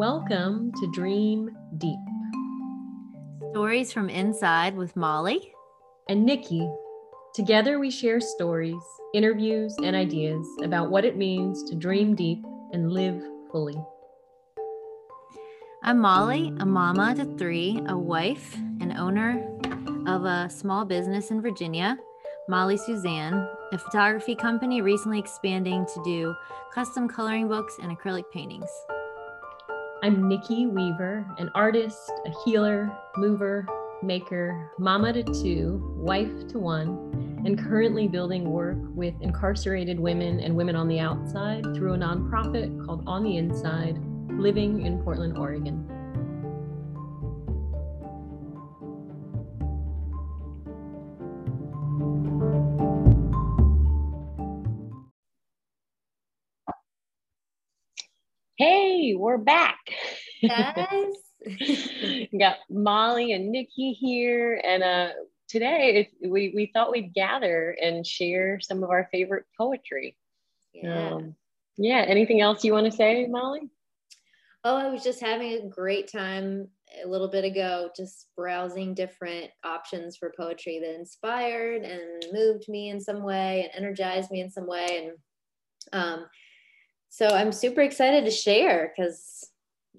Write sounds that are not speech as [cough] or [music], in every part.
Welcome to Dream Deep. Stories from Inside with Molly and Nikki. Together, we share stories, interviews, and ideas about what it means to dream deep and live fully. I'm Molly, a mama to three, a wife, and owner of a small business in Virginia, Molly Suzanne, a photography company recently expanding to do custom coloring books and acrylic paintings. I'm Nikki Weaver, an artist, a healer, mover, maker, mama to two, wife to one, and currently building work with incarcerated women and women on the outside through a nonprofit called On the Inside, living in Portland, Oregon. Hey, we're back. Guys. [laughs] got Molly and Nikki here. And uh, today we, we thought we'd gather and share some of our favorite poetry. Yeah. Um, yeah. Anything else you want to say, Molly? Oh, I was just having a great time a little bit ago, just browsing different options for poetry that inspired and moved me in some way and energized me in some way. And um, so I'm super excited to share because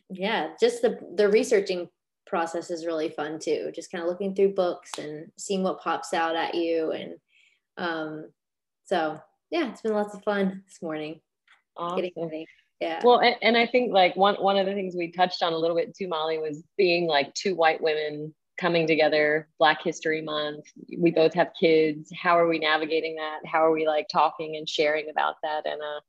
yeah, just the the researching process is really fun too. Just kind of looking through books and seeing what pops out at you and um so yeah, it's been lots of fun this morning. Awesome. Yeah. Well, and, and I think like one one of the things we touched on a little bit too, Molly, was being like two white women coming together black history month we both have kids how are we navigating that how are we like talking and sharing about that and uh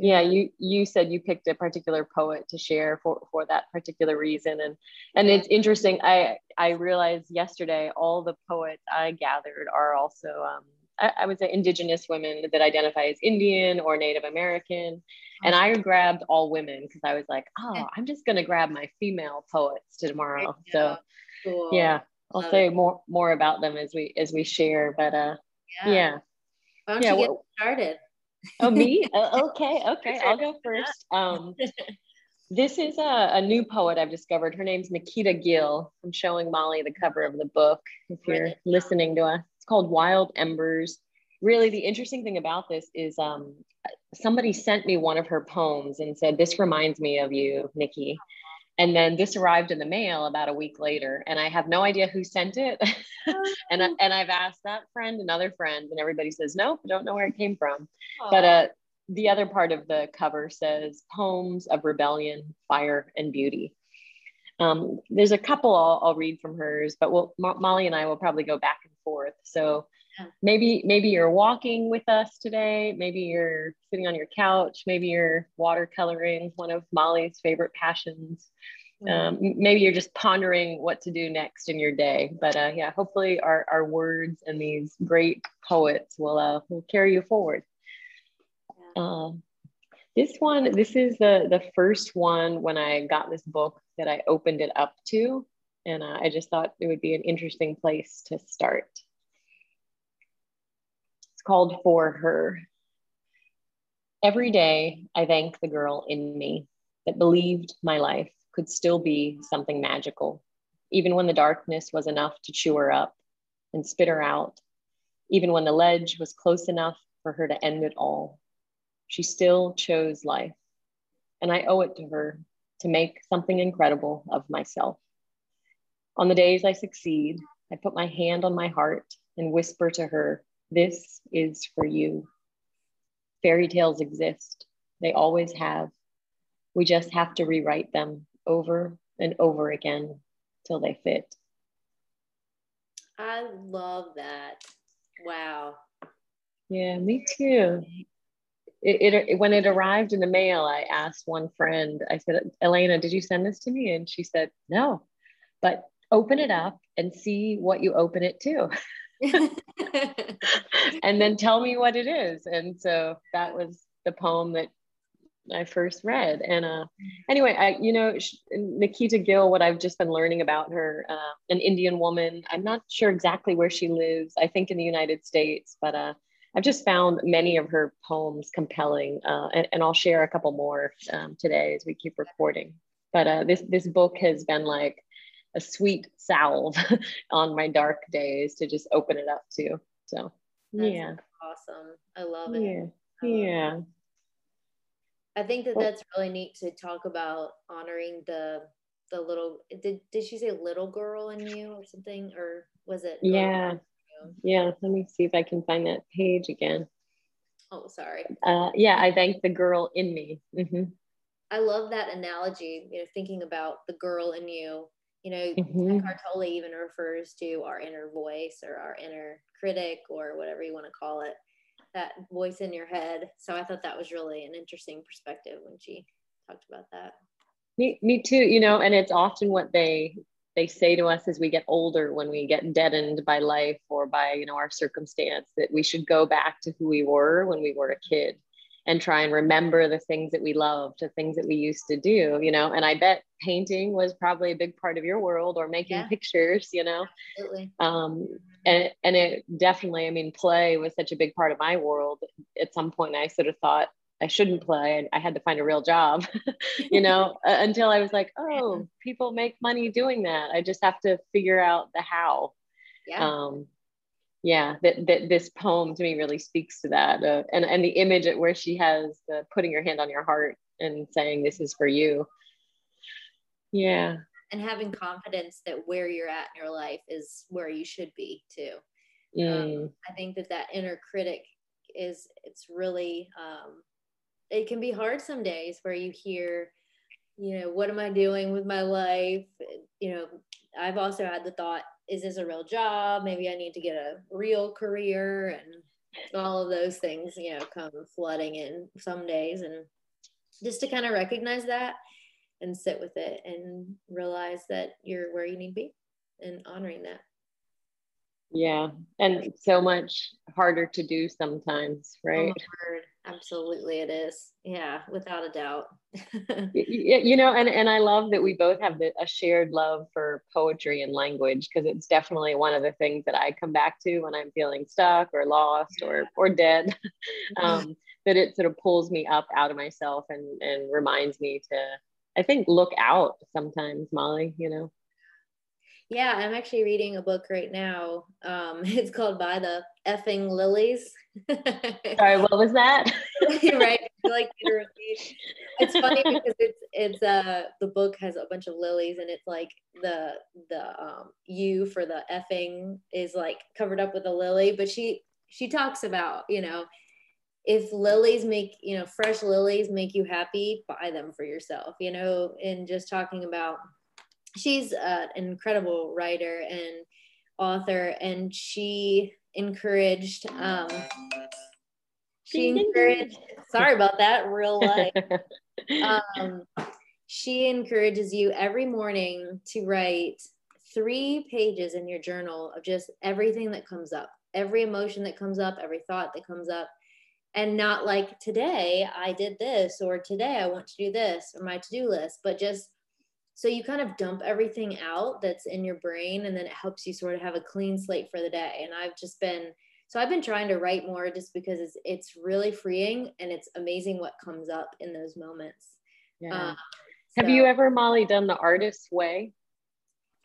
yeah. You you said you picked a particular poet to share for for that particular reason and and it's interesting i i realized yesterday all the poets i gathered are also um I, I would say indigenous women that identify as indian or native american and i grabbed all women because i was like [laughs] oh i'm just going to grab my female poets tomorrow. So cool. yeah i'll Love say it. more more about them as we as we share but uh yeah. yeah, Why don't yeah, you get well, started oh me? Uh, [laughs] okay okay i'll go first. Um [laughs] this is a, a, new poet i've discovered. Her name's nikita gill. I'm showing molly the cover of the book if you're listening to us. It's called wild embers. Really the interesting thing about this is um, somebody sent me one of her poems and said this reminds me of you nikki and then this arrived in the mail about a week later, and I have no idea who sent it. [laughs] and I, and I've asked that friend, another friend, and everybody says nope, I don't know where it came from. Aww. But uh, the other part of the cover says poems of rebellion, fire, and beauty. Um, there's a couple I'll, I'll, read from hers, but we'll, Molly and I will probably go back and forth. So maybe maybe you're walking with us today. Maybe you're sitting on your couch. Maybe you're watercoloring, one of Molly's favorite passions. Um, maybe you're just pondering what to do next in your day. But uh, yeah, hopefully our, our words and these great poets will uh, will carry you forward. Uh, this one, this is the the first one when I got this book that I opened it up to, and uh, I just thought it would be an interesting place to start called for her. Every day, I thank the girl in me that believed my life could still be something magical, even when the darkness was enough to chew her up and spit her out, even when the ledge was close enough for her to end it all. She still chose life, and I owe it to her to make something incredible of myself. On the days I succeed, I put my hand on my heart and whisper to her this is for you. Fairy tales exist, they always have. We just have to rewrite them over and over again till they fit. I love that. Wow. Yeah, me too. It, it, when it arrived in the mail, I asked one friend, I said, Elena, did you send this to me? And she said, no, but open it up and see what you open it to. [laughs] [laughs] and then tell me what it is. And so that was the poem that I first read. And uh, anyway, I, you know, Nikita Gill, what I've just been learning about her, uh, an Indian woman. I'm not sure exactly where she lives. I think in the United States, but uh, I've just found many of her poems compelling. Uh, and, and, I'll share a couple more um, today as we keep recording. but uh, this this book has been like a sweet salve [laughs] on my dark days to just open it up to. So that's yeah, awesome. I love it. Yeah, I love yeah. It. I think that that's really neat to talk about honoring the the little did did she say little girl in you or something or was it yeah yeah let me see if i can find that page again oh sorry uh yeah i thank the girl in me mm-hmm. i love that analogy you know thinking about the girl in you you know mm-hmm. Eckhart Tolle even refers to our inner voice or our inner critic or whatever you want to call it that voice in your head. So i thought that was really an interesting perspective when she talked about that. Me, me too you know and it's often what they they say to us as we get older when we get deadened by life or by you know our circumstance that we should go back to who we were when we were a kid and try and remember the things that we loved the things that we used to do you know and i bet painting was probably a big part of your world or making yeah. pictures you know Absolutely. um and and it definitely i mean play was such a big part of my world at some point i sort of thought I shouldn't play. and I had to find a real job, [laughs] you know, [laughs] until I was like, oh, people make money doing that. I just have to figure out the how. Yeah. Um, yeah, that, that this poem to me really speaks to that. Uh, and, and the image at where she has the putting your hand on your heart and saying, this is for you. Yeah. And having confidence that where you're at in your life is where you should be too. Um, mm. Um, I think that that inner critic is, it's really, um, it can be hard some days where you hear you know what am i doing with my life you know i've also had the thought is this a real job? Maybe i need to get a real career and all of those things you know come flooding in some days. And just to kind of recognize that and sit with it and realize that you're where you need to be and honoring that yeah and so much harder to do sometimes right? oh absolutely it is. Yeah without a doubt. [laughs] You know and, and i love that we both have the, a shared love for poetry and language because it's definitely one of the things that i come back to when i'm feeling stuck or lost or or dead. [laughs] Um, that it sort of pulls me up out of myself and and reminds me to i think look out sometimes molly you know yeah, I'm actually reading a book right now. Um, [laughs] it's called By the Effing Lilies. [laughs] Sorry, what was that? [laughs] right. like It's funny because it's it's uh the book has a bunch of lilies and it's like the the um U for the effing is like covered up with a lily, but she she talks about, you know, if lilies make, you know, fresh lilies make you happy, buy them for yourself, you know, and just talking about she's uh, an incredible writer and author, and she encouraged. Um, she encouraged. sorry about that. Real life. [laughs] Um, she encourages you every morning to write three pages in your journal of just everything that comes up, every emotion that comes up, every thought that comes up, and not like today I did this or today I want to do this or my to do list, but just so you kind of dump everything out that's in your brain and then it helps you sort of have a clean slate for the day. And I've just been so I've been trying to write more just because it's it's really freeing and it's amazing what comes up in those moments. Yeah. Um, Have you ever, Molly, done the artist's way?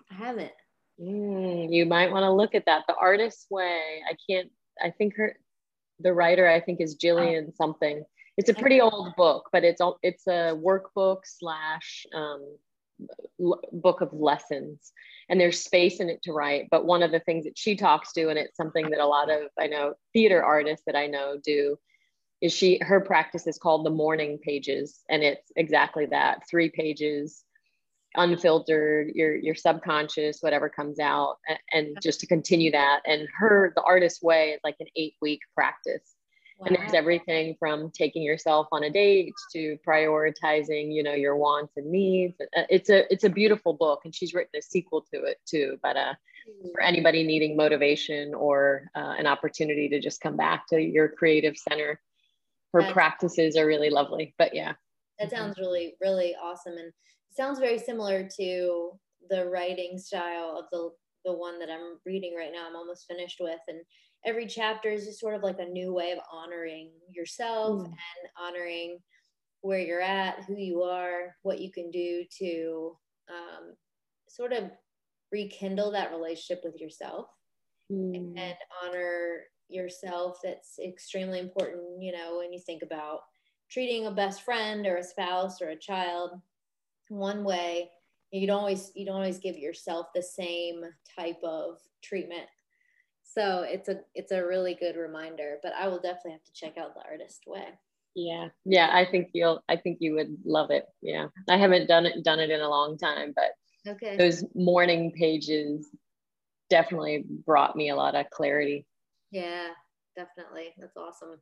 I haven't. Mm, you might want to look at that. The artist's way. I can't. I think her, the writer, I think is Jillian oh. something. It's a pretty old book, but it's it's a workbook slash um, book of lessons and there's space in it to write but one of the things that she talks to and it's something that a lot of i know theater artists that i know do is she her practice is called the morning pages and it's exactly that three pages unfiltered your your subconscious whatever comes out and, and just to continue that and her the artist way is like an eight week practice Wow. And there's everything from taking yourself on a date to prioritizing, you know, your wants and needs. Uh, it's a it's a beautiful book, and she's written a sequel to it too. But uh, for anybody needing motivation or uh, an opportunity to just come back to your creative center, her That's, practices are really lovely. But yeah, that mm-hmm. sounds really really awesome, and sounds very similar to the writing style of the the one that I'm reading right now. I'm almost finished with, and every chapter is just sort of like a new way of honoring yourself mm. and honoring where you're at, who you are, what you can do to um, sort of rekindle that relationship with yourself mm. and honor yourself. That's extremely important, you know, when you think about treating a best friend or a spouse or a child one way you don't always you don't always give yourself the same type of treatment so it's a it's a really good reminder but i will definitely have to check out the artist way. Yeah. Yeah i think you'll i think you would love it. Yeah. I haven't done it done it in a long time but okay. those morning pages definitely brought me a lot of clarity. Yeah definitely. That's awesome.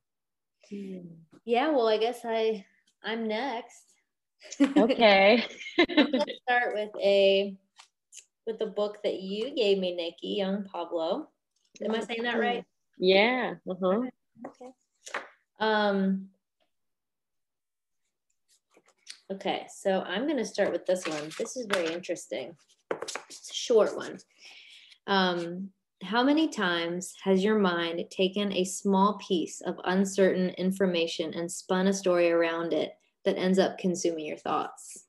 Mm. yeah well i guess i i'm next. Okay. [laughs] [laughs] Let's start with a with the book that you gave me nikki young pablo am i saying that right yeah uh-huh. okay um Okay, so I'm going to start with this one. This is very interesting. It's a short one. Um, how many times has your mind taken a small piece of uncertain information and spun a story around it that ends up consuming your thoughts?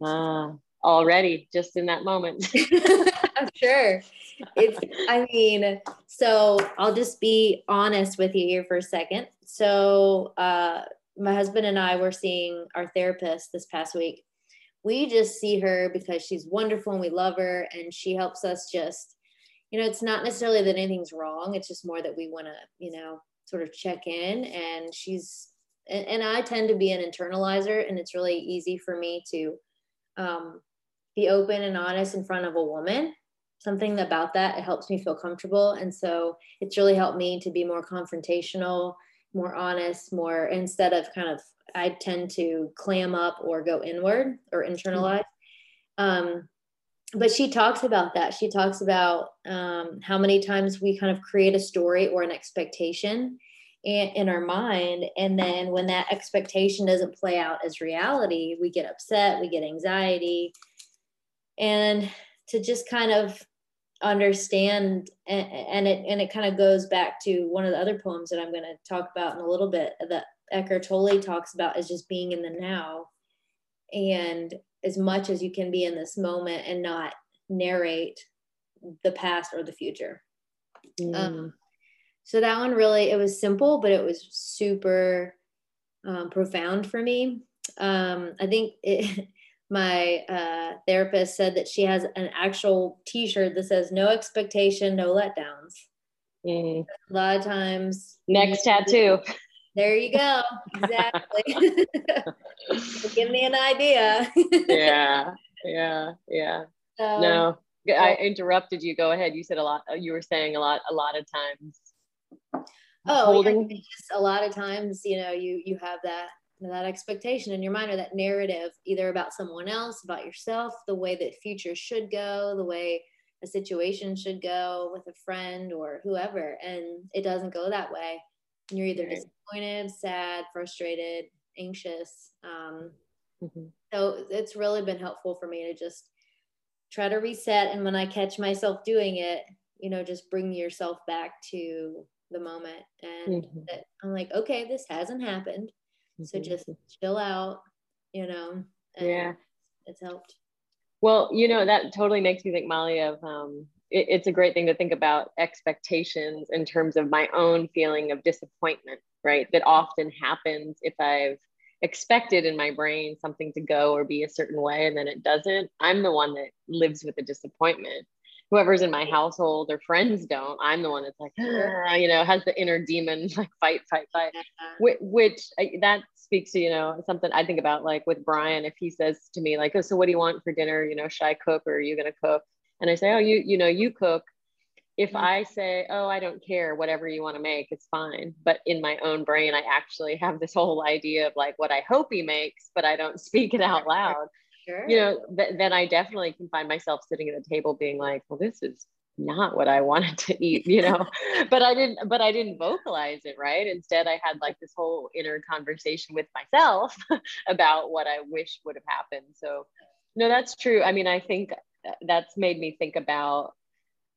Ah, already, just in that moment. [laughs] I'm sure. It's, I mean, so I'll just be honest with you here for a second. So, uh, my husband and I were seeing our therapist this past week. We just see her because she's wonderful and we love her, and she helps us just, you know, it's not necessarily that anything's wrong. It's just more that we want to, you know, sort of check in. And she's, and, and, I tend to be an internalizer, and it's really easy for me to um, be open and honest in front of a woman. Something about that, it helps me feel comfortable. And so it's really helped me to be more confrontational more honest, more instead of kind of I tend to clam up or go inward or internalize. Um, but she talks about that. She talks about um, how many times we kind of create a story or an expectation in, in our mind. And then when that expectation doesn't play out as reality, we get upset, we get anxiety. And to just kind of understand and, and it and it kind of goes back to one of the other poems that I'm going to talk about in a little bit that Eckhart Tolle talks about is just being in the now and as much as you can be in this moment and not narrate the past or the future. Mm. Um, so that one really it was simple but it was super um, profound for me. Um, I think it [laughs] my uh, therapist said that she has an actual T-shirt that says "No expectation, no letdowns." Mm. A lot of times, next tattoo. There you go. Exactly. [laughs] Give me an idea. [laughs] yeah, yeah, yeah. So, no, I interrupted you. Go ahead. You said a lot. You were saying a lot. A lot of times. Oh. Yeah, a lot of times, you know, you you have that that expectation in your mind or that narrative either about someone else about yourself the way that future should go the way a situation should go with a friend or whoever and it doesn't go that way and you're either right. disappointed sad frustrated anxious um, mm-hmm. so it's really been helpful for me to just try to reset and when i catch myself doing it you know just bring yourself back to the moment and mm-hmm. that i'm like okay this hasn't happened so mm-hmm. just chill out, you know. yeah. It's helped. Well, you know, that totally makes me think, Molly, of um, it, it's a great thing to think about expectations in terms of my own feeling of disappointment, right? That often happens if I've expected in my brain something to go or be a certain way and then it doesn't. I'm the one that lives with the disappointment whoever's in my household or friends don't. I'm the one that's like ah, you know has the inner demon [laughs] like fight fight fight. Which, which that speaks to you know something i think about like with brian if he says to me like oh so what do you want for dinner? You know should i cook or are you going to cook? And i say oh you you know you cook. If mm-hmm. I say, oh, I don't care, whatever you want to make, it's fine. But in my own brain, I actually have this whole idea of like what I hope he makes, but I don't [laughs] speak it out loud sure. you know, th- then I definitely can find myself sitting at the table being like, well, this is not what I [laughs] wanted to eat, you know, [laughs] but I didn't, but I didn't vocalize it. Right. Instead, I had like this whole inner conversation with myself [laughs] about what I wish would have happened. So no, that's true. I mean, I think uh, that's made me think about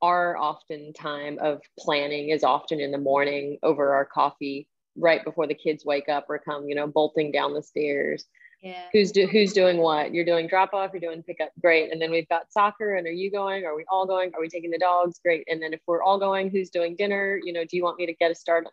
our often time of planning is often in the morning over our coffee right before the kids wake up or come, you know, bolting down the stairs. Yeah. Who's do, who's doing what? You're doing drop off. You're doing pickup. Great. And then we've got soccer. And are you going? Are we all going? Are we taking the dogs? Great. And then if we're all going, who's doing dinner? You know, do you want me to get a start?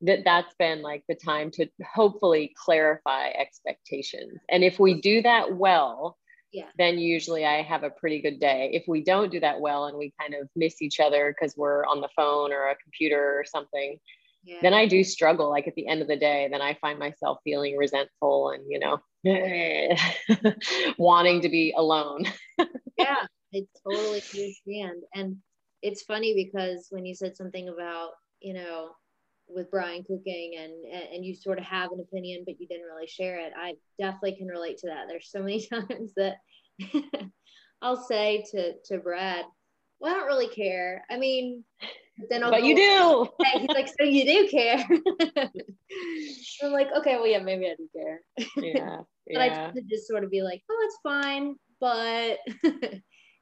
That that's been like the time to hopefully clarify expectations. And if we do that well, yeah. then usually I have a pretty good day. If we don't do that well and we kind of miss each other because we're on the phone or a computer or something, yeah. then I do struggle. Like at the end of the day, then I find myself feeling resentful and, you know, Eh, [laughs] wanting to be alone. [laughs] yeah, I totally understand. And it's funny because when you said something about, you know, with Brian cooking and and you sort of have an opinion but you didn't really share it. I definitely can relate to that. There's so many [laughs] times that I'll say to to Brad, "Well, I don't really care." I mean, then I'll but you do. Hey, he's like, "So you do care?" [laughs] I'm like, "Okay, well, yeah, maybe I do care." Yeah, [laughs] but I tend to just sort of be like, "Oh, it's fine," but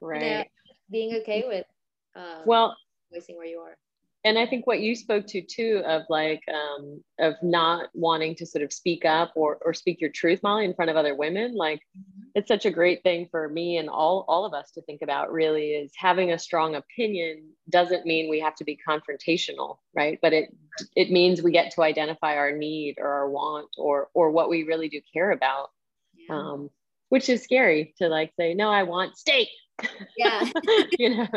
right, [laughs] you know, being okay with um, well voicing where you are and I think what you spoke to too of like um, of not wanting to sort of speak up or or speak your truth, Molly, in front of other women, like mm-hmm. it's such a great thing for me and all all of us to think about. Really, is having a strong opinion doesn't mean we have to be confrontational, right? But it it means we get to identify our need or our want or or what we really do care about. Yeah. Um, which is scary to like say, no, I want steak yeah. [laughs] You know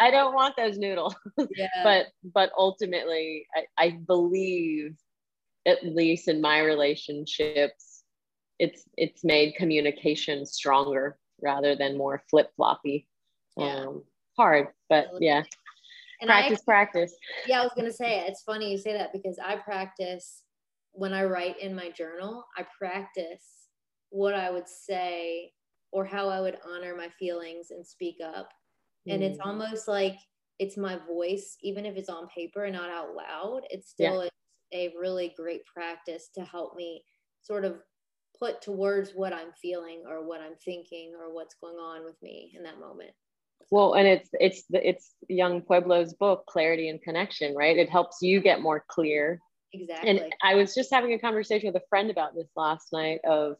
i don't want those noodles. Yeah. but but ultimately I, I believe at least in my relationships it's it's made communication stronger rather than more flip-floppy. Yeah. um hard but yeah. And practice I, practice. Yeah i was gonna say it's funny you say that because i practice when i write in my journal i practice what i would say or how I would honor my feelings and speak up. And mm. it's almost like it's my voice, even if it's on paper and not out loud, it's still yeah. a really great practice to help me sort of put towards what I'm feeling or what I'm thinking or what's going on with me in that moment. Well, and it's it's the, it's Yung Pueblo's book, Clarity and Connection, right? It helps you get more clear. Exactly. And I was just having a conversation with a friend about this last night of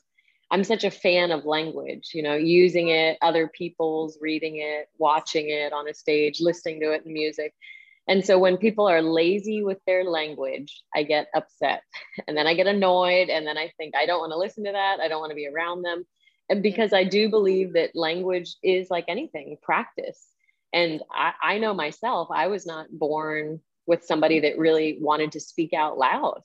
I'm such a fan of language, you know, using it, other people's reading it, watching it on a stage, listening to it in music. And so when people are lazy with their language, I get upset [laughs] and then I get annoyed. And then I think, I don't want to listen to that. I don't want to be around them. And because I do believe that language is like anything, practice. And I, I know myself, I was not born with somebody that really wanted to speak out loud.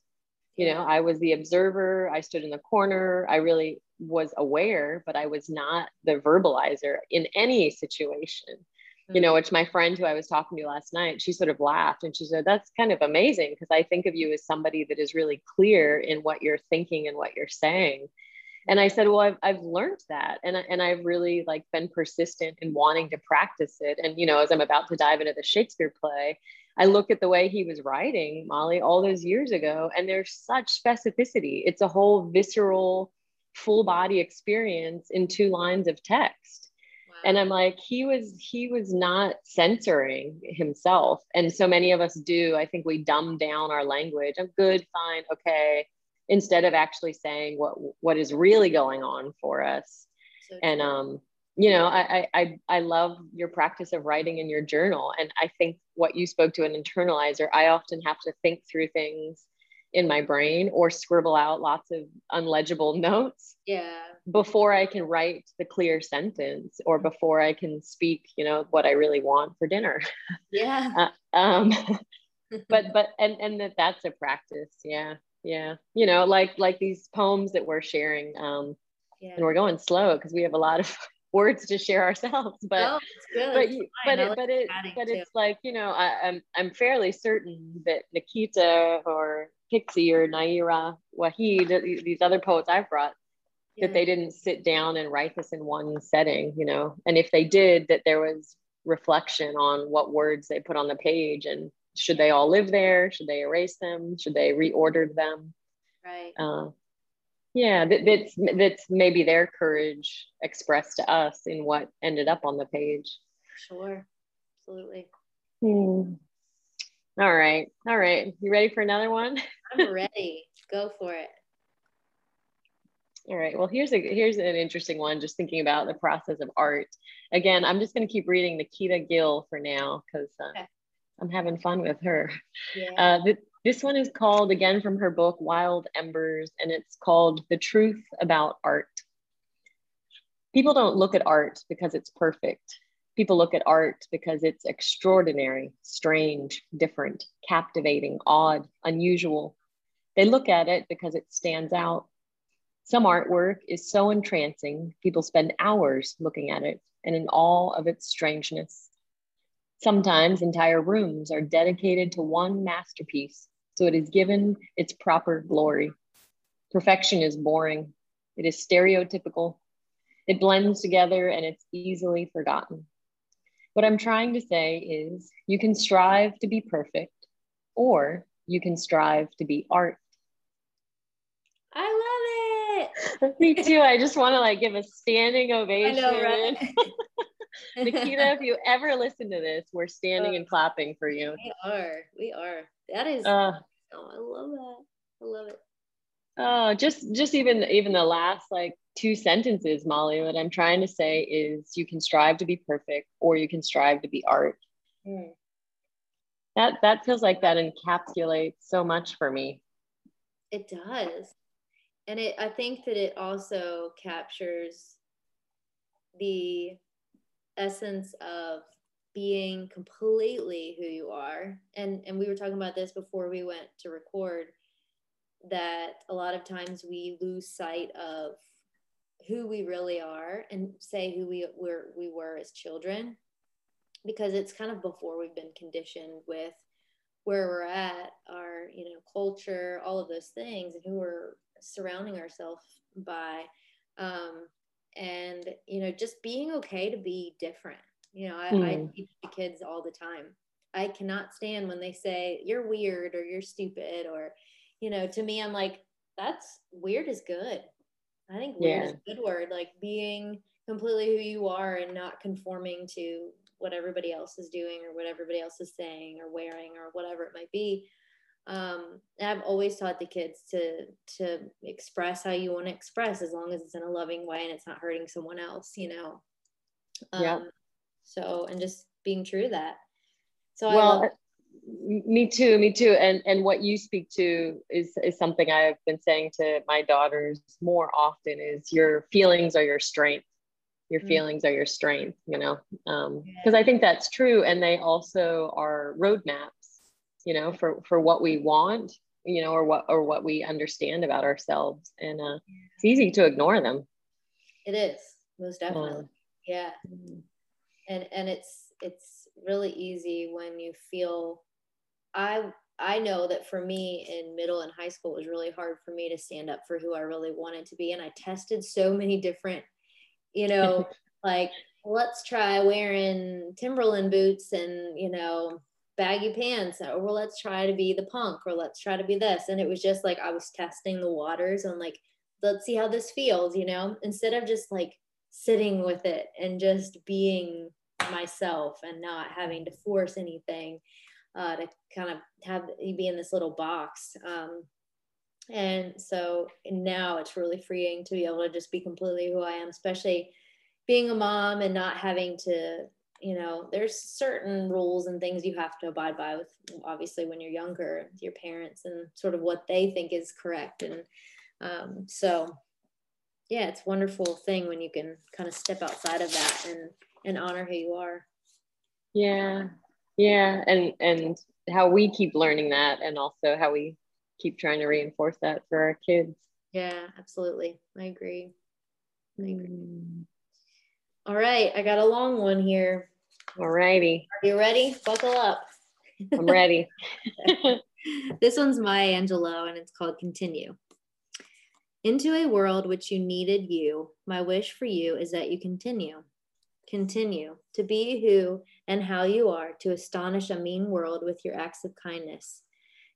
You know, I was the observer, I stood in the corner, I really was aware, but I was not the verbalizer in any situation. Mm-hmm. You know, which my friend who I was talking to last night, she sort of laughed and she said, That's kind of amazing because I think of you as somebody that is really clear in what you're thinking and what you're saying. And I said, Well, I've, I've learned that. And, and I've really like been persistent in wanting to practice it. And, you know, as I'm about to dive into the Shakespeare play, I look at the way he was writing Molly all those years ago, and there's such specificity. It's a whole visceral, full body experience in two lines of text. Wow. and i'm like he was he was not censoring himself. And so many of us do. I think we dumb down our language. I'm good fine okay instead of actually saying what what is really going on for us. So and um you know I, I i love your practice of writing in your journal. And i think what you spoke to an internalizer i often have to think through things in my brain or scribble out lots of unlegible [laughs] notes yeah. before i can write the clear sentence or before i can speak you know what i really want for dinner. [laughs] Yeah. Uh, um [laughs] but but and and that that's a practice. Yeah. Yeah. You know like like these poems that we're sharing um yeah. and we're going slow because we have a lot of words to share ourselves but oh, but but it, but it but too. it's like you know I, I'm I'm fairly certain that Nikita or Pixie or Nayyirah Waheed, these other poets I've brought, yeah. that they didn't sit down and write this in one setting, you know. And if they did, that there was reflection on what words they put on the page and should they all live there? Should they erase them? Should they reorder them? Right. Uh, yeah, that, that's that's maybe their courage expressed to us in what ended up on the page. Sure, absolutely. Hmm. All right. All right. You ready for another one? [laughs] I'm ready. Go for it. All right. Well, here's a here's an interesting one. Just thinking about the process of art. Again, I'm just going to keep reading Nikita Gill for now because uh, okay. I'm having fun with her. Yeah. Uh, th- this one is called again from her book Wild Embers, and it's called "The Truth About Art." People don't look at art because it's perfect. People look at art because it's extraordinary, strange, different, captivating, odd, unusual. They look at it because it stands out some artwork is so entrancing, people spend hours looking at it and in awe of its strangeness. Sometimes entire rooms are dedicated to one masterpiece, so it is given its proper glory. Perfection is boring, it is stereotypical, it blends together, and it's easily forgotten. What I'm trying to say is you can strive to be perfect, or you can strive to be art. I love it. [laughs] Me too. I just want to like give a standing ovation. I know, right? [laughs] [laughs] Nikita, if you ever listen to this, we're standing and clapping for you. We are. We are. That is. Uh, oh, I love that. I love it. Oh, just just even even the last like two sentences, Molly. What I'm trying to say is, you can strive to be perfect, or you can strive to be art. Mm. That that feels like that encapsulates so much for me. It does and it i think that it also captures the essence of being completely who you are. And and we were talking about this before we went to record that a lot of times we lose sight of who we really are and say who we were we were as children because it's kind of before we've been conditioned with where we're at our you know culture all of those things and who we're surrounding ourselves by. Um, and you know just being okay to be different you know I, mm. I teach the kids all the time i cannot stand when they say you're weird or you're stupid or you know to me i'm like that's weird is good i think weird yeah. is a good word like being completely who you are and not conforming to what everybody else is doing or what everybody else is saying or wearing or whatever it might be um, and I've always taught the kids to to express how you want to express as long as it's in a loving way and it's not hurting someone else, you know. Um, yeah. So and just being true to that. So well, love- me too, me too. And and what you speak to is is something I've been saying to my daughters more often is your feelings are your strength. Your mm. feelings are your strength, you know, because um. I think that's true. And they also are roadmaps you know for for what we want you know or what or what we understand about ourselves. And uh, it's easy to ignore them. It is most definitely. Yeah. Mm-hmm. and and it's it's really easy when you feel i i know that for me in middle and high school it was really hard for me to stand up for who i really wanted to be. And i tested so many different you know [laughs] like let's try wearing timberland boots and you know baggy pants or well let's try to be the punk or let's try to be this and it was just like i was testing the waters and like let's see how this feels you know instead of just like sitting with it and just being myself and not having to force anything uh, to kind of have you be in this little box um, and so now it's really freeing to be able to just be completely who i am especially being a mom and not having to you know there's certain rules and things you have to abide by with obviously when you're younger your parents and sort of what they think is correct. And um, so yeah it's a wonderful thing when you can kind of step outside of that and and honor who you are. Yeah. Yeah. And and how we keep learning that and also how we keep trying to reinforce that for our kids. Yeah absolutely. I agree. I agree. Mm. All right, I got a long one here. All righty. Are you ready? Buckle up. I'm ready. [laughs] this one's Maya Angelou and it's called Continue. Into a world which you needed you, my wish for you is that you continue. Continue to be who and how you are to astonish a mean world with your acts of kindness.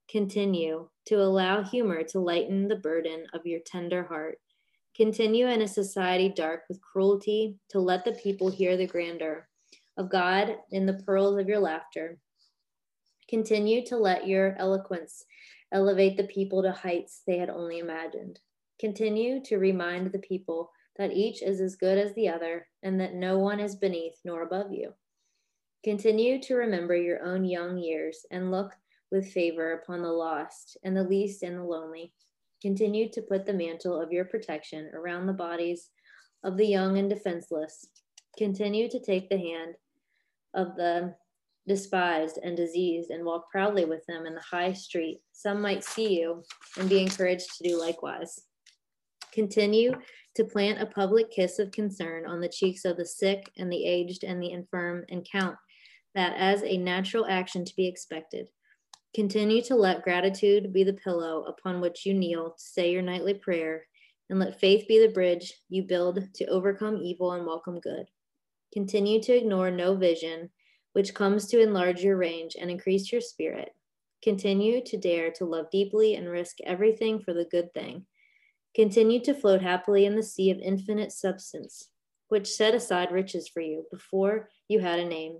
Continue to allow humor to lighten the burden of your tender heart Continue in a society dark with cruelty to let the people hear the grandeur of God in the pearls of your laughter. Continue to let your eloquence elevate the people to heights they had only imagined. Continue to remind the people that each is as good as the other and that no one is beneath nor above you. Continue to remember your own young years and look with favor upon the lost and the least and the lonely. Continue to put the mantle of your protection around the bodies of the young and defenseless. Continue to take the hand of the despised and diseased and walk proudly with them in the high street. Some might see you and be encouraged to do likewise. Continue to plant a public kiss of concern on the cheeks of the sick and the aged and the infirm, and count that as a natural action to be expected. Continue to let gratitude be the pillow upon which you kneel to say your nightly prayer, and let faith be the bridge you build to overcome evil and welcome good. Continue to ignore no vision which comes to enlarge your range and increase your spirit. Continue to dare to love deeply and risk everything for the good thing. Continue to float happily in the sea of infinite substance, which set aside riches for you before you had a name.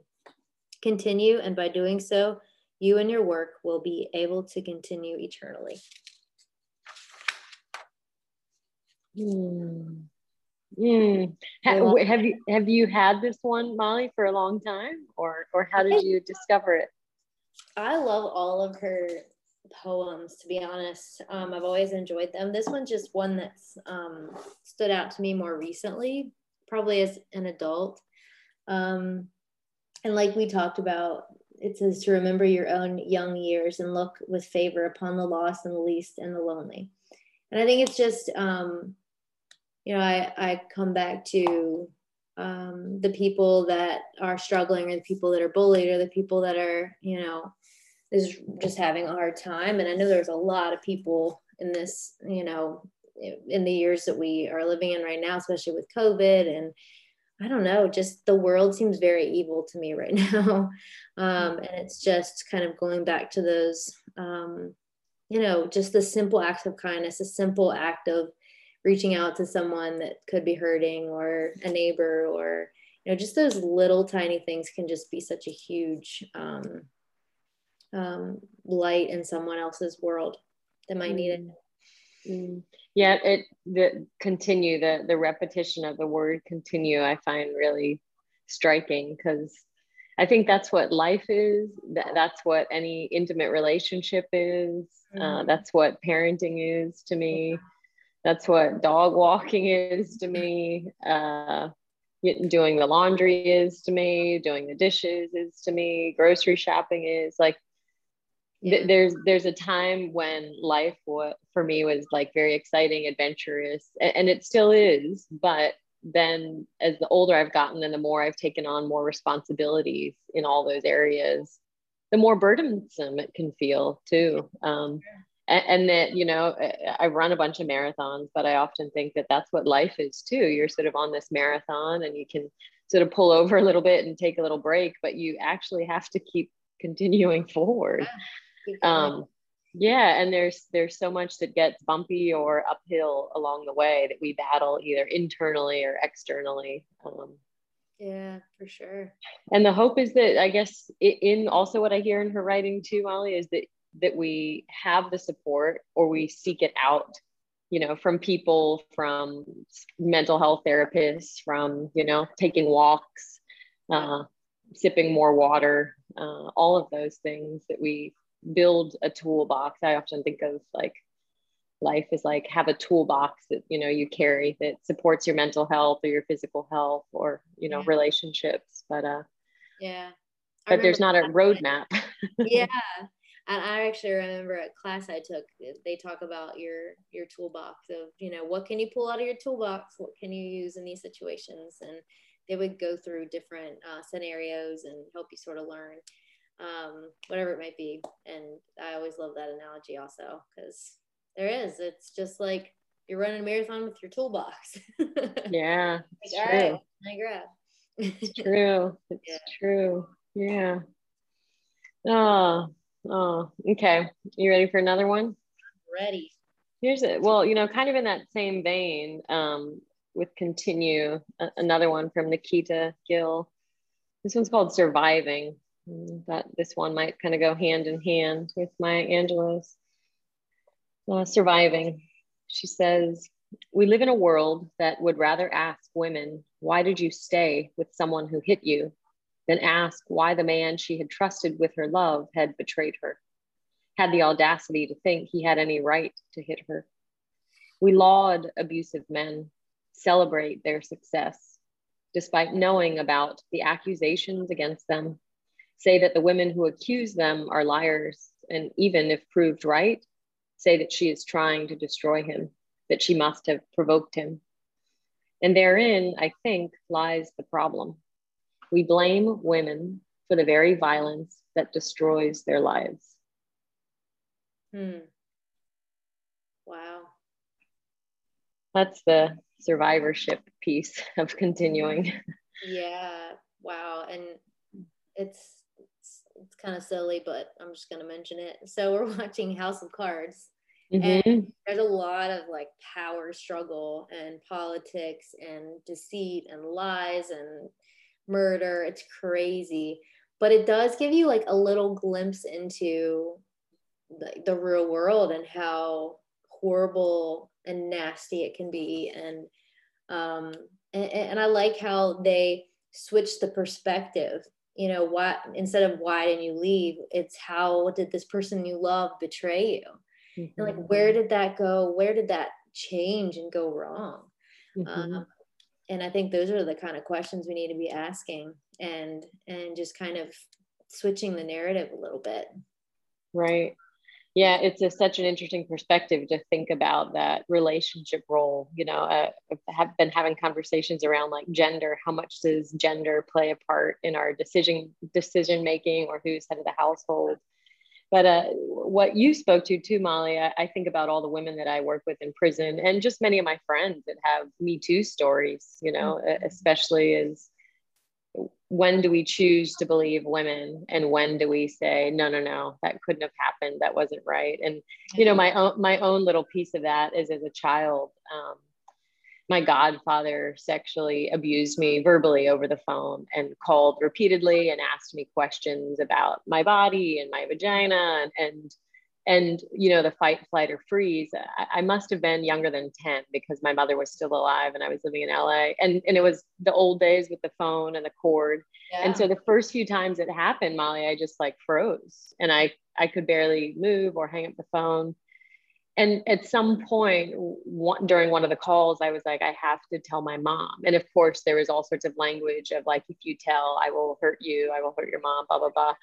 Continue, and by doing so, you and your work will be able to continue eternally. Hmm. Mm. Ha- have you have you had this one, Molly, for a long time, or or how did you discover it? I love all of her poems. To be honest, um, I've always enjoyed them. This one's just one that's um, stood out to me more recently, probably as an adult. Um, and like we talked about, it says to remember your own young years and look with favor upon the lost and the least and the lonely. And I think it's just um, you know, I, I come back to um, the people that are struggling or the people that are bullied or the people that are, you know, is just having a hard time. And I know there's a lot of people in this, you know, in the years that we are living in right now, especially with COVID and I don't know, just the world seems very evil to me right [laughs] now. Um, and it's just kind of going back to those, um, you know, just the simple acts of kindness, a simple act of reaching out to someone that could be hurting or a neighbor or you know just those little tiny things can just be such a huge um, um, light in someone else's world that might need it mm. yeah it the continue the the repetition of the word continue i find really striking because i think that's what life is that, that's what any intimate relationship is uh, mm-hmm. uh, that's what parenting is to me that's what dog walking is to me uh, doing the laundry is to me doing the dishes is to me grocery shopping is like yeah. th- there's there's a time when life what for me was like very exciting adventurous and, and it still is but then as the older i've gotten and the more i've taken on more responsibilities in all those areas the more burdensome it can feel too. Um, and, and that you know i run a bunch of marathons but i often think that that's what life is too. You're sort of on this marathon and you can sort of pull over a little bit and take a little break but you actually have to keep continuing forward um, yeah and there's there's so much that gets bumpy or uphill along the way that we battle either internally or externally um, yeah for sure. And the hope is that i guess in also what i hear in her writing too molly is that that we have the support or we seek it out you know from people from mental health therapists from you know taking walks uh, sipping more water uh, all of those things that we build a toolbox. I often think of like life is like have a toolbox that you know you carry that supports your mental health or your physical health or you know yeah. relationships. But uh yeah. But there's not a roadmap. [laughs] yeah. And I actually remember a class I took, they talk about your your toolbox of, you know, what can you pull out of your toolbox? What can you use in these situations? And they would go through different uh, scenarios and help you sort of learn um, whatever it might be. And I always love that analogy also because there is. It's just like you're running a marathon with your toolbox. [laughs] yeah, it's like, true. Right, I grab. it's true. [laughs] It's yeah. true. Yeah. Oh, Oh, okay. You ready for another one? Ready. Here's it. Well, you know, kind of in that same vein, um, with continue, uh, another one from Nikita Gill. This one's called Surviving. That this one might kind of go hand in hand with Maya Angelou's. Uh, surviving. She says, We live in a world that would rather ask women, Why did you stay with someone who hit you? than ask why the man she had trusted with her love had betrayed her, had the audacity to think he had any right to hit her. We laud abusive men, celebrate their success, despite knowing about the accusations against them, say that the women who accuse them are liars, and even if proved right, say that she is trying to destroy him, that she must have provoked him. And therein, I think, lies the problem. We blame women for the very violence that destroys their lives. Hmm. Wow. That's the survivorship piece of continuing. Yeah. Wow. And it's kind of silly, but I'm just gonna mention it. So [laughs] we're watching House of Cards. Mm-hmm. And there's a lot of like power struggle and politics and deceit and lies and murder. It's crazy. But it does give you like a little glimpse into the, the real world and how horrible and nasty it can be. And um and, and I like how they switch the perspective you know why instead of why didn't you leave it's how did this person you love betray you? Mm-hmm. and like where did that go? Where did that change and go wrong? Mm-hmm. um, and i think those are the kind of questions we need to be asking and and just kind of switching the narrative a little bit. Right yeah it's a, such an interesting perspective to think about that relationship role you know uh, have been having conversations around like gender how much does gender play a part in our decision decision making or who's head of the household but uh, what you spoke to too molly I, I, think about all the women that i work with in prison and just many of my friends that have me too stories you know mm-hmm. especially as when do we choose to believe women? And when do we say no no no that couldn't have happened. That wasn't right. And you know my own my own little piece of that is as a child um, my godfather sexually abused me verbally over the phone and called repeatedly and asked me questions about my body and my vagina and, and and you know the fight flight or freeze I, I, must have been younger than 10 because my mother was still alive and i was living in la and and it was the old days with the phone and the cord. Yeah. and so the first few times it happened molly i just like froze and i i could barely move or hang up the phone and at some point one, during one of the calls i was like i have to tell my mom. And of course there was all sorts of language of like if you tell i will hurt you i will hurt your mom blah blah blah.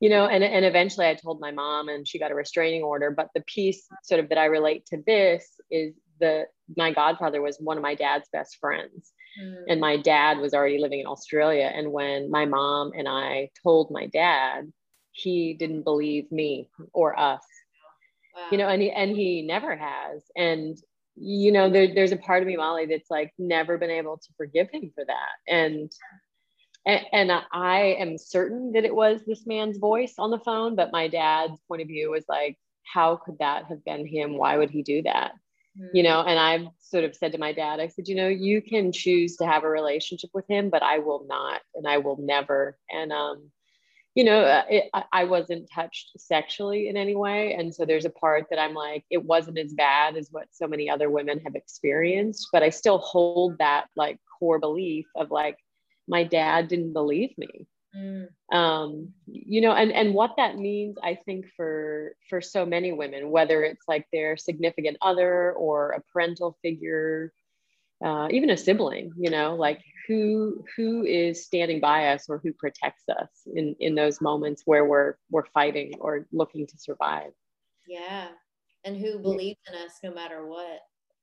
You know and, and eventually i told my mom and she got a restraining order. But the piece sort of that i relate to this is the my godfather was one of my dad's best friends. Mm. and my dad was already living in australia. And when my mom and i told my dad he didn't believe me or us you know and he, and he never has. And you know there, there's a part of me molly that's like never been able to forgive him for that. And and, and i am certain that it was this man's voice on the phone but my dad's point of view was like how could that have been him? Why would he do that? Mm-hmm. you know and i've sort of said to my dad i said you know you can choose to have a relationship with him but i will not and i will never. And um you know, uh, it, I wasn't touched sexually in any way. And so there's a part that I'm like, it wasn't as bad as what so many other women have experienced, but I still hold that like core belief of like, my dad didn't believe me. Mm. Um, you know, and, and what that means, I think for, for so many women, whether it's like their significant other or a parental figure, uh, even a sibling, you know, like who who is standing by us or who protects us in in those moments where we're we're fighting or looking to survive. Yeah. And who believes in us no matter what.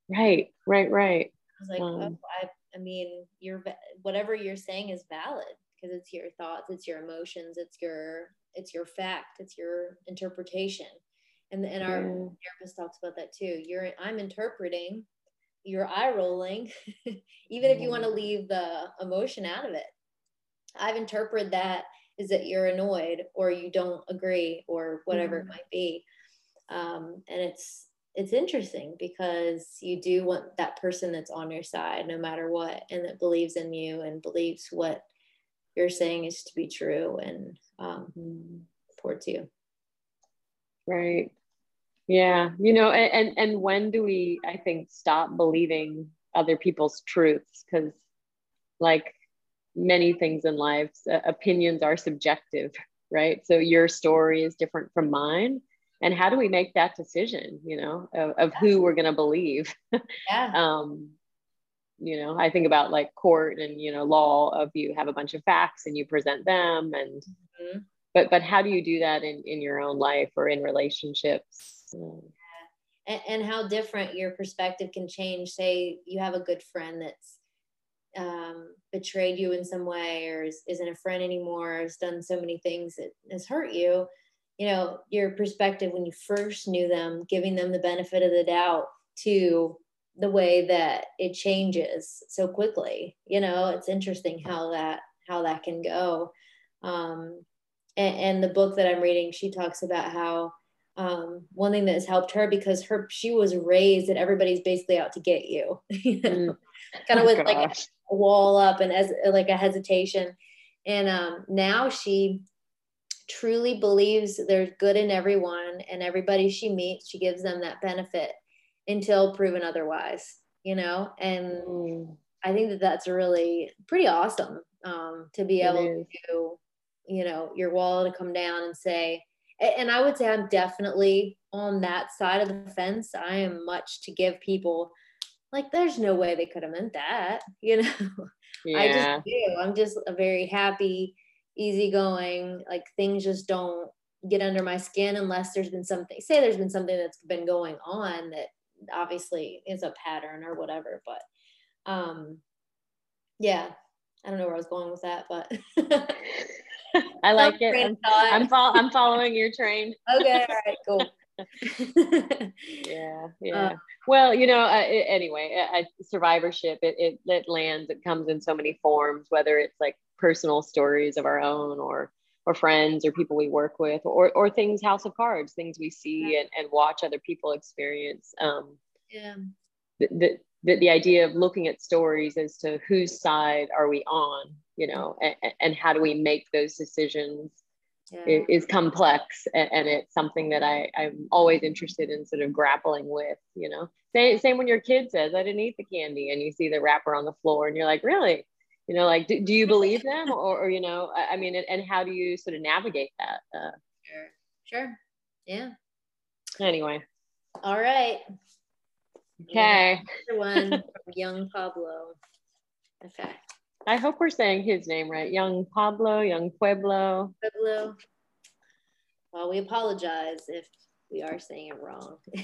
Right right right. I was like um, oh, I, I mean you're whatever you're saying is valid because it's your thoughts it's your emotions it's your it's your fact it's your interpretation. And and our yeah. therapist talks about that too. You're i'm interpreting you're eye rolling, [laughs] even if you want to mm-hmm. leave the emotion out of it. I've interpreted that is that you're annoyed or you don't agree or whatever mm-hmm. it might be. Um, and it's it's interesting because you do want that person that's on your side no matter what and that believes in you and believes what you're saying is to be true and um, supports you. Right. Yeah, you know, and and when do we I think stop believing other people's truths cuz like many things in life, uh, opinions are subjective, right? So your story is different from mine. And how do we make that decision, you know, of, of who we're going to believe? [laughs] Yeah. um, you know, I think about like court and, you know, law of you have a bunch of facts and you present them and, mm-hmm. but, but how do you do that in, in your own life or in relationships? And, and how different your perspective can change. Say you have a good friend that's um, betrayed you in some way or is, isn't a friend anymore, or has done so many things that has hurt you, you know, your perspective when you first knew them, giving them the benefit of the doubt to the way that it changes so quickly. You know, it's interesting how that how that can go. Um, and, and the book that I'm reading, she talks about how um, one thing that has helped her because her she was raised that everybody's basically out to get you, [laughs] you know? mm. kind of oh, with gosh. like a wall up and as like a hesitation. And um, now she truly believes there's good in everyone and everybody she meets, she gives them that benefit until proven otherwise, you know? And mm. I think that that's really pretty awesome um, to be able to, you know, your wall to come down and say, and I would say I'm definitely on that side of the fence. I am much to give people like there's no way they could have meant that, [laughs] you know. Yeah. I just do. I'm just a very happy, easygoing, like things just don't get under my skin unless there's been something say there's been something that's been going on that obviously is a pattern or whatever. But um yeah, I don't know where I was going with that, but [laughs] [laughs] I like it. I'm, I'm, fo- I'm following your train. [laughs] okay, all right, cool. yeah, [laughs] yeah. Uh, well, you know, uh, anyway, uh, survivorship, it, it, it lands, it comes in so many forms, whether it's like personal stories of our own or or friends or people we work with or or things house of cards things we see yeah. and, and watch other people experience um yeah the, the, the idea of looking at stories as to whose side are we on you know and, and how do we make those decisions yeah. is complex and, it's something that I, I'm always interested in sort of grappling with, you know. Same, same when your kid says, I didn't eat the candy and you see the wrapper on the floor and you're like, really? You know, like, do, do you believe them or, or, you know, I, I mean, and, how do you sort of navigate that? Uh, sure. Sure. Yeah. Anyway. All right. Okay. One from young Pablo. Okay. I hope we're saying his name right. Young Pablo, Yung Pueblo. Pueblo. Well, we apologize if we are saying it wrong. [laughs]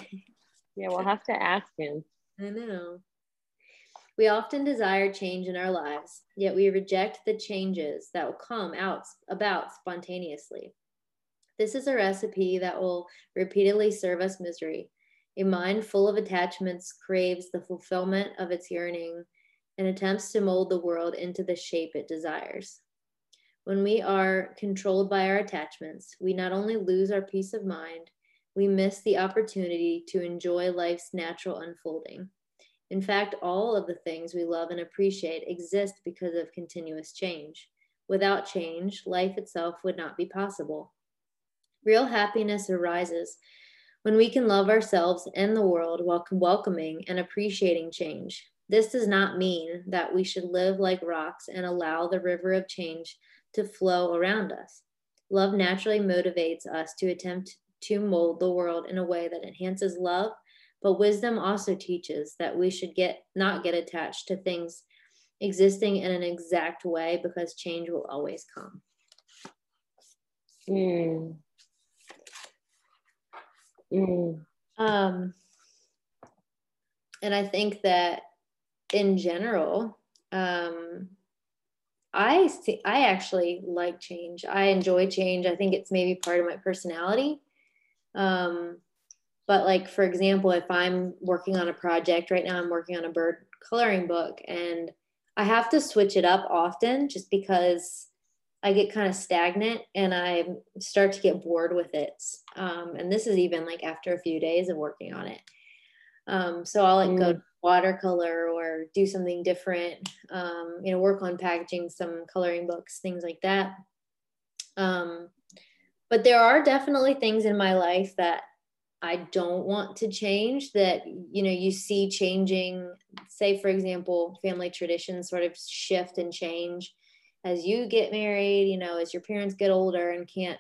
yeah, we'll have to ask him. I know. We often desire change in our lives, yet we reject the changes that will come out about spontaneously. This is a recipe that will repeatedly serve us misery. A mind full of attachments craves the fulfillment of its yearning and attempts to mold the world into the shape it desires. When we are controlled by our attachments, we not only lose our peace of mind, we miss the opportunity to enjoy life's natural unfolding. In fact, all of the things we love and appreciate exist because of continuous change. Without change, life itself would not be possible. Real happiness arises when we can love ourselves and the world while welcoming and appreciating change. This does not mean that we should live like rocks and allow the river of change to flow around us. Love naturally motivates us to attempt to mold the world in a way that enhances love, but wisdom also teaches that we should get not get attached to things existing in an exact way because change will always come. Mm. Mm. Um, and I think that in general, um, I see, I actually like change. I enjoy change. I think it's maybe part of my personality. Um, but like for example, if I'm working on a project right now, I'm working on a bird coloring book, and I have to switch it up often just because I get kind of stagnant and I start to get bored with it. Um, and this is even like after a few days of working on it. Um, so I'll like mm. go watercolor or do something different um, you know work on packaging some coloring books things like that um, but there are definitely things in my life that I don't want to change that, you know, you see changing, say, for example, family traditions sort of shift and change as you get married, you know, as your parents get older and can't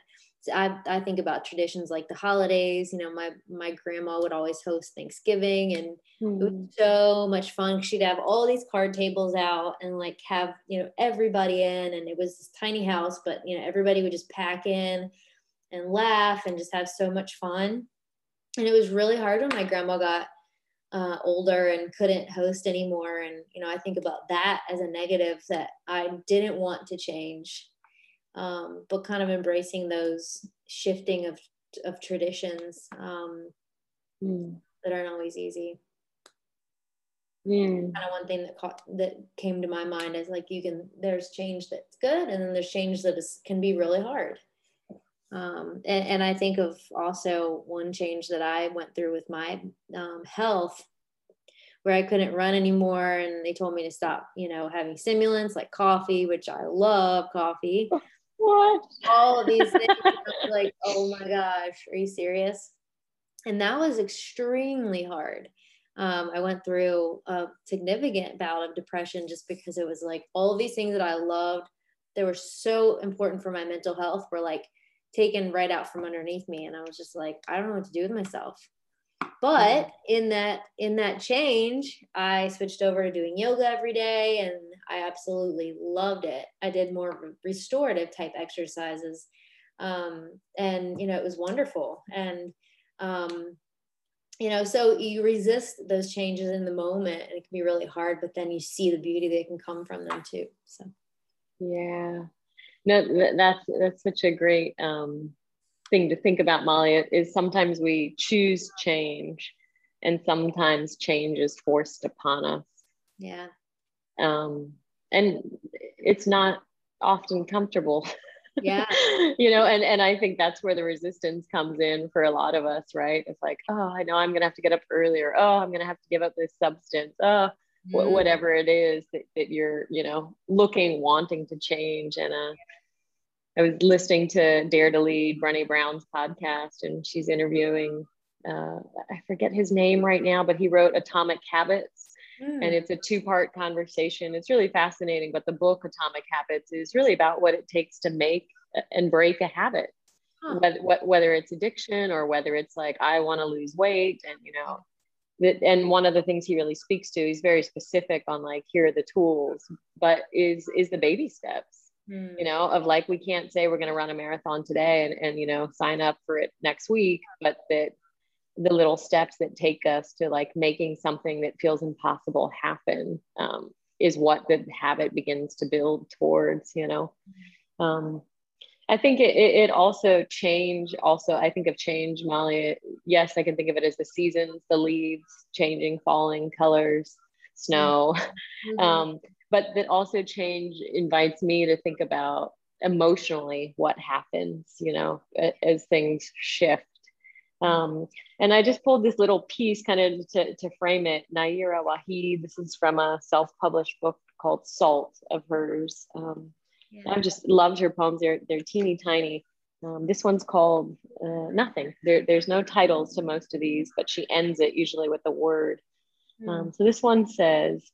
I, I think about traditions like the holidays. You know, my my grandma would always host Thanksgiving, and mm. it was hmm. so much fun. She'd have all these card tables out and like have you know everybody in, and it was this tiny house, but you know everybody would just pack in and laugh and just have so much fun. And it was really hard when my grandma got uh, older and couldn't host anymore. And you know, I think about that as a negative that I didn't want to change um, but kind of embracing those shifting of of traditions um, mm. that aren't always easy. Mm. Kind of one thing that caught, that came to my mind is like you can there's change that's good and then there's change that is can be really hard. Um, and, and, I think of also one change that I went through with my um, health where I couldn't run anymore and they told me to stop, you know, having stimulants like coffee, which I love coffee. What? All of these things. [laughs] like, oh my gosh, are you serious? And that was extremely hard. Um, I went through a significant bout of depression just because it was like all of these things that I loved that were so important for my mental health were like taken right out from underneath me. And I was just like, I don't know what to do with myself but in that in that change i switched over to doing yoga every day and i absolutely loved it. I did more restorative type exercises um, and you know it was wonderful. And um, you know so you resist those changes in the moment and it can be really hard but then you see the beauty that can come from them too so. Yeah. No that's that's such a great um thing to think about, Molly, is sometimes we choose change and sometimes change is forced upon us. Yeah. Um, and it's not often comfortable. Yeah. [laughs] you know, and, and I think that's where the resistance comes in for a lot of us, right? It's like, oh, I know I'm going to have to get up earlier. Oh, I'm going to have to give up this substance. Oh, mm. whatever it is that, that you're, you know, looking, wanting to change. And, uh, I was listening to Dare to Lead, Brené Brown's podcast, and she's interviewing, uh, I forget his name right now, but he wrote Atomic Habits. Mm. And it's a two part conversation. It's really fascinating. But the book Atomic Habits is really about what it takes to make and break a habit, huh. whether, whether it's addiction or whether it's like, I want to lose weight. And, you know, and one of the things he really speaks to he's very specific on like here are the tools but is is the baby steps mm. you know, of like, we can't say we're going to run a marathon today and, and, you know, sign up for it next week, but that the little steps that take us to like making something that feels impossible happen um, is what the habit begins to build towards, you know. Um, I think it, it also change also I think of change Molly yes I can think of it as the seasons the leaves changing falling colors snow mm-hmm. [laughs] um, but that also change invites me to think about emotionally what happens you know as things shift um, and I just pulled this little piece kind of to, to frame it. Nayyirah Waheed, this is from a self published book called Salt of hers. Um, yeah. I've just loved her poems. They're, they're teeny tiny. Um, this one's called uh, Nothing. There, there's no titles to most of these, but she ends it usually with a word. Mm. so this one says,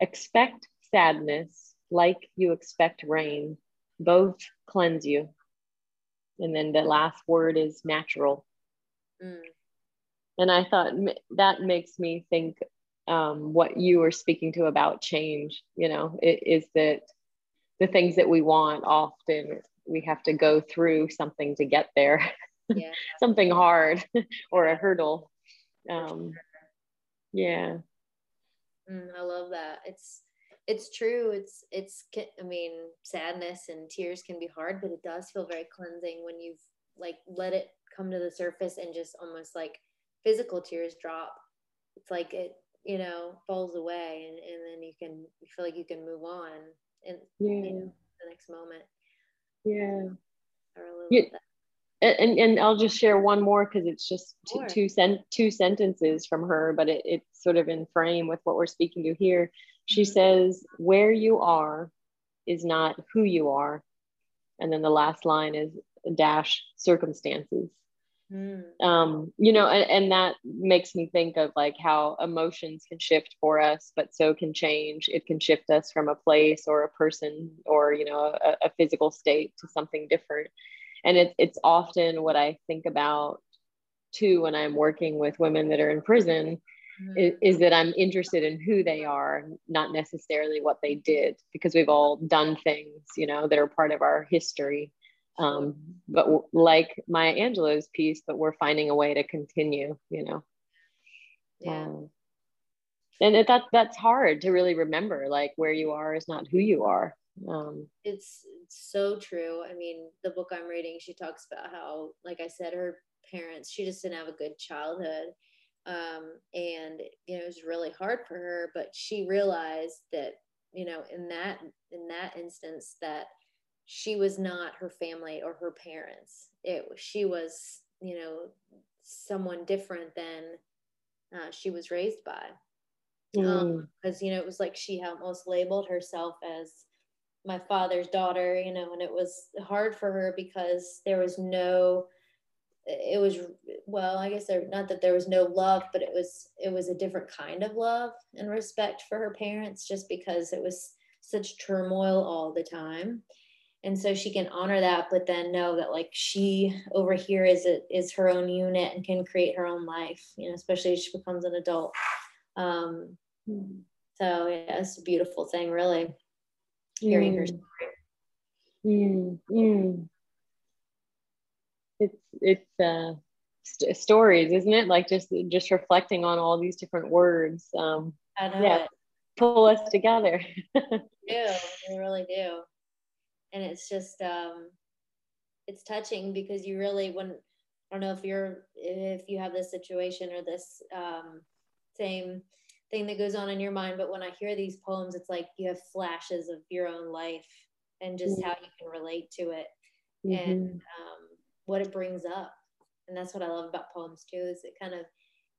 Expect sadness, like you expect rain, both cleanse you. And then the last word is natural. Mm. And I thought that makes me think um, what you were speaking to about change, you know, it, is that the things that we want often we have to go through something to get there, [laughs] yeah. something hard [laughs] or a hurdle. Um, yeah. Mm, I love that. It's it's true. It's it's I mean, sadness and tears can be hard, but it does feel very cleansing when you've like let it come to the surface and just almost like physical tears drop. It's like it, you know, falls away and, and then you can you feel like you can move on and yeah. you know, the next moment. Yeah. yeah. And, and I'll just share one more because it's just two, two, sen- two sentences from her, but it, it's sort of in frame with what we're speaking to here. She mm-hmm. says, Where you are is not who you are. And then the last line is dash circumstances. Mm. Um, you know, and, and that makes me think of like how emotions can shift for us, but so can change. It can shift us from a place or a person or, you know, a, a physical state to something different. And it's it's often what I think about too when I'm working with women that are in prison mm-hmm. is, is, that I'm interested in who they are, not necessarily what they did, because we've all done things, you know, that are part of our history. Um, but like Maya Angelou's piece, but we're finding a way to continue, you know. Yeah. Um, and it, that that's hard to really remember. Like where you are is not who you are. Um, it's, it's so true. I mean, the book I'm reading, she talks about how, like I said, her parents, she just didn't have a good childhood. Um, and you know, it was really hard for her, but she realized that, you know, in that in that instance that she was not her family or her parents. It she was, you know, someone different than uh, she was raised by. Because um, mm. um, you know, it was like she almost labeled herself as my father's daughter, you know, and it was hard for her because there was no it was well i guess there not that there was no love but it was it was a different kind of love and respect for her parents just because it was such turmoil all the time and so she can honor that but then know that like she over here is a, is her own unit and can create her own life you know especially as she becomes an adult um so yeah it's a beautiful thing really hearing mm. her story mm. Mm it's it's uh st- stories isn't it like just just reflecting on all these different words um yeah it. pull us together [laughs] do they really do and it's just um it's touching because you really when I don't know if you're if you have this situation or this um same thing that goes on in your mind but when I hear these poems it's like you have flashes of your own life and just mm-hmm. how you can relate to it mm-hmm. and um what it brings up. And that's what I love about poems too, is it kind of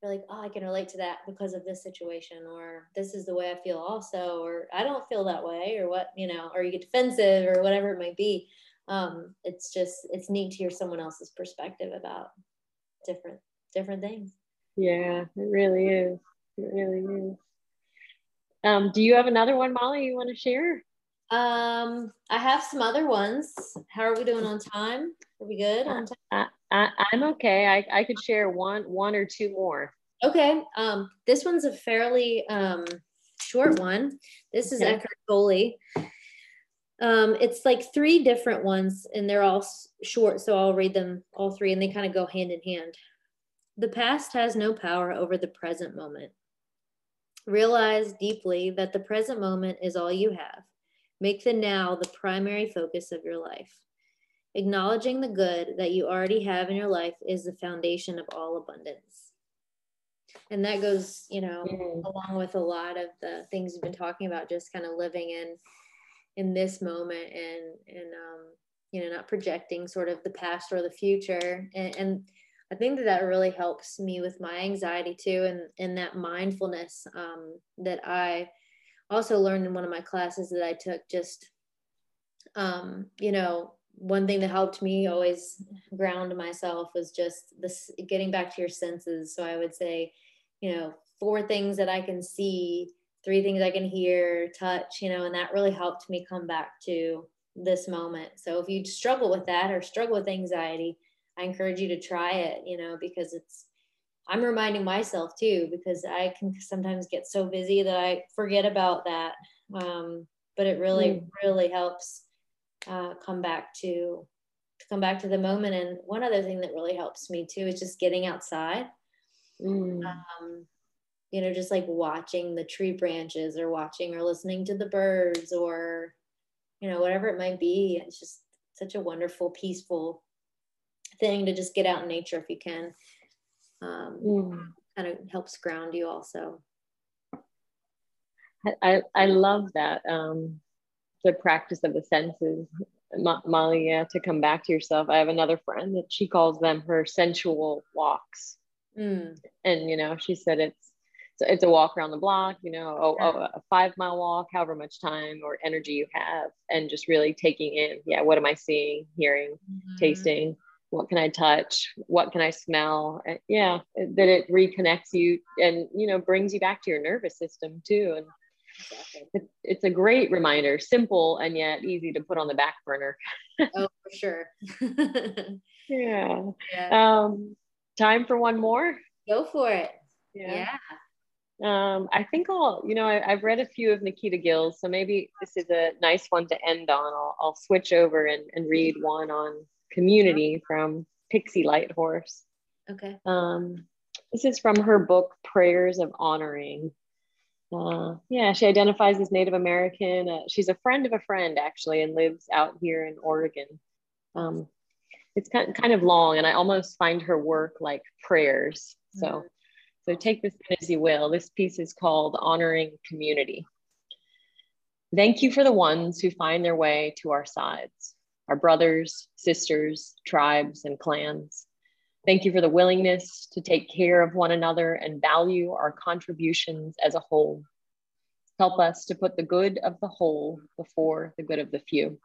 you're like, oh, I can relate to that because of this situation, or this is the way I feel also, or I don't feel that way, or what, you know, or you get defensive or whatever it might be. Um, it's just it's neat to hear someone else's perspective about different different things. Yeah, it really is. It really is. Um, do you have another one, Molly, you want to share? Um, I have some other ones. How are we doing on time? Are we good on time? I, am okay. I, I could share one one or two more. Okay. Um, this one's a fairly um, short one. This is okay. Eckhart Tolle. Um, it's like three different ones, and they're all short, so I'll read them all three, and they kind of go hand in hand. The past has no power over the present moment. Realize deeply that the present moment is all you have Make the now the primary focus of your life. Acknowledging the good that you already have in your life is the foundation of all abundance. And that goes, you know, mm. along with a lot of the things we've been talking about, just kind of living in in this moment and and um, you know, not projecting sort of the past or the future. And, and I think that that really helps me with my anxiety too, and and that mindfulness um, that I also learned in one of my classes that I took just, um, you know, one thing that helped me always ground myself was just this getting back to your senses. So I would say, you know, four things that I can see, three things I can hear, touch, you know, and that really helped me come back to this moment. So if you struggle with that or struggle with anxiety, I encourage you to try it, you know, because it's I'm reminding myself too because I can sometimes get so busy that I forget about that. Um, but it really, mm. really helps uh, come back to, to come back to the moment. And one other thing that really helps me too is just getting outside. Mm. Um, you know, just like watching the tree branches or watching or listening to the birds or, you know, whatever it might be. It's just such a wonderful, peaceful thing to just get out in nature if you can um, mm. kind of helps ground you also. I, I love that um, the practice of the senses, Molly. Yeah, to come back to yourself. I have another friend that she calls them her sensual walks, mm. and you know she said it's it's a walk around the block, you know, a, a, five mile walk, however much time or energy you have, and just really taking in, yeah, what am I seeing, hearing, mm-hmm. tasting, what can I touch? What can I smell? Yeah, that it reconnects you and you know brings you back to your nervous system too. And exactly. it's a great reminder, simple and yet easy to put on the back burner. [laughs] oh, for sure. [laughs] yeah. yeah. Um, time for one more. Go for it. Yeah. yeah. Um, I think I'll, you know, I, have read a few of Nikita Gill's, so maybe this is a nice one to end on. I'll, I'll switch over and, and read one on community from Pixie Lighthorse. Okay. Um, this is from her book, Prayers of Honoring. Uh, yeah, she identifies as Native American. Uh, she's a friend of a friend, actually, and lives out here in Oregon. Um, it's kind, kind of long, and I almost find her work like prayers. So mm-hmm. So take this as you will. This piece is called Honoring Community. Thank you for the ones who find their way to our sides, our brothers, sisters, tribes, and clans. Thank you for the willingness to take care of one another and value our contributions as a whole. Help us to put the good of the whole before the good of the few.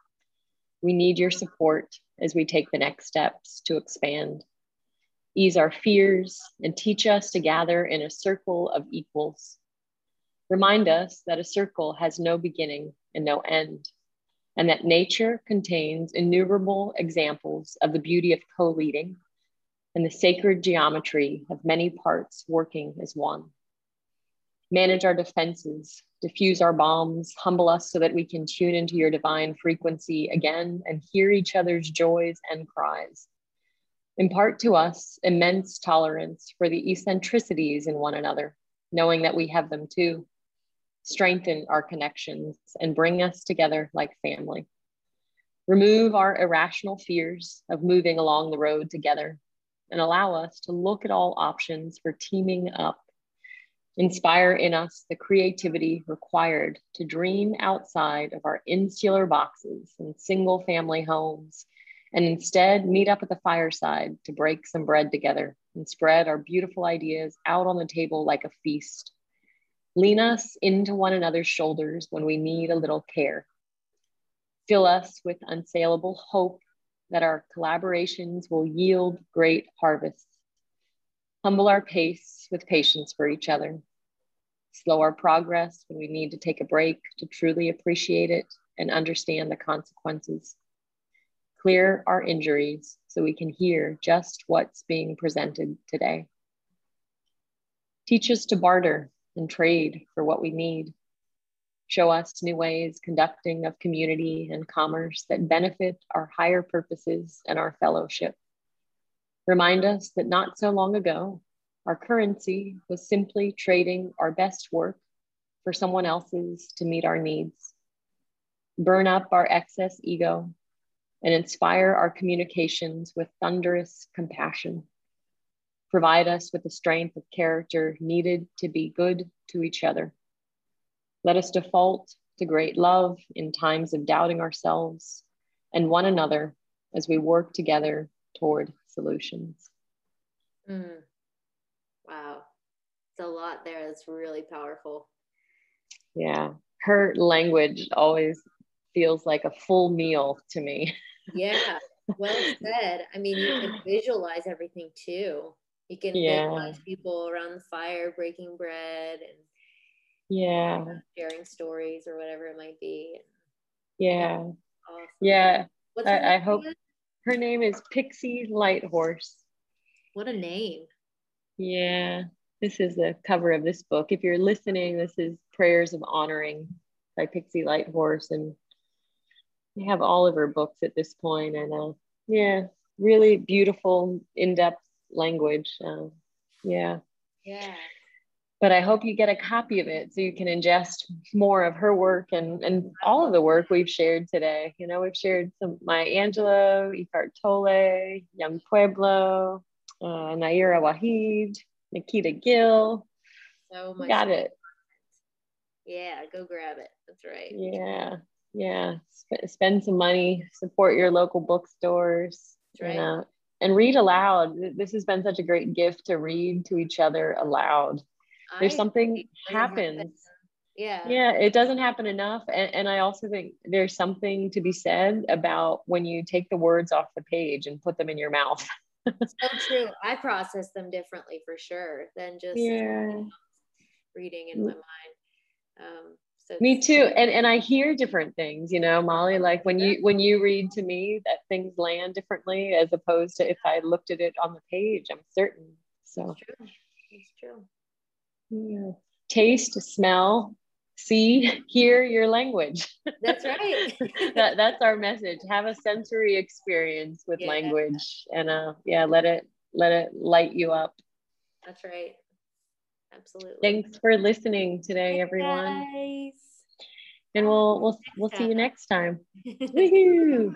We need your support as we take the next steps to expand ease our fears, and teach us to gather in a circle of equals. Remind us that a circle has no beginning and no end, and that nature contains innumerable examples of the beauty of co leading and the sacred geometry of many parts working as one. Manage our defenses, diffuse our bombs, humble us so that we can tune into your divine frequency again and hear each other's joys and cries Impart to us immense tolerance for the eccentricities in one another, knowing that we have them too. Strengthen our connections and bring us together like family. Remove our irrational fears of moving along the road together and allow us to look at all options for teaming up. Inspire in us the creativity required to dream outside of our insular boxes and single family homes and instead meet up at the fireside to break some bread together and spread our beautiful ideas out on the table like a feast. Lean us into one another's shoulders when we need a little care. Fill us with unsaleable hope that our collaborations will yield great harvests. Humble our pace with patience for each other. Slow our progress when we need to take a break to truly appreciate it and understand the consequences clear our injuries so we can hear just what's being presented today. Teach us to barter and trade for what we need. Show us new ways conducting of community and commerce that benefit our higher purposes and our fellowship. Remind us that not so long ago, our currency was simply trading our best work for someone else's to meet our needs. Burn up our excess ego and inspire our communications with thunderous compassion. Provide us with the strength of character needed to be good to each other. Let us default to great love in times of doubting ourselves and one another as we work together toward solutions. Mm. Wow. It's a lot there It's really powerful. Yeah. Her language always feels like a full meal to me. yeah well [laughs] said i mean you can visualize everything too you can yeah. visualize people around the fire breaking bread and yeah sharing stories or whatever it might be yeah awesome. yeah I, I hope her name is pixie lighthorse what a name yeah this is the cover of this book if you're listening this is prayers of honoring by pixie lighthorse and I have all of her books at this point. point, and uh, yeah, really beautiful, in-depth language. Uh, yeah. Yeah. But I hope you get a copy of it so you can ingest more of her work and, and all of the work we've shared today. You know, we've shared some Maya Angelou, Eckhart Tolle, Yung Pueblo, uh, Nayyirah Waheed, Nikita Gill. So much. Got it. Yeah, go grab it. That's right. Yeah yeah Sp- spend some money support your local bookstores right. and, and read aloud this has been such a great gift to read to each other aloud there's something happens Yeah. Yeah, it doesn't happen enough. And, and I also think there's something to be said about when you take the words off the page and put them in your mouth. [laughs] so true. I process them differently for sure than just yeah. reading in my mind. Um, so me too. And and I hear different things, you know, Molly, like when you when you read to me that things land differently as opposed to if I looked at it on the page, I'm certain. So it's true. It's true. Yeah. Taste, smell, see, hear your language. That's [laughs] right. that that's our message. Have a sensory experience with yeah. language and uh yeah, let it let it light you up. That's right. Absolutely. Thanks for listening today, everyone. Nice. And we'll we'll we'll see you next time. [laughs] Woohoo!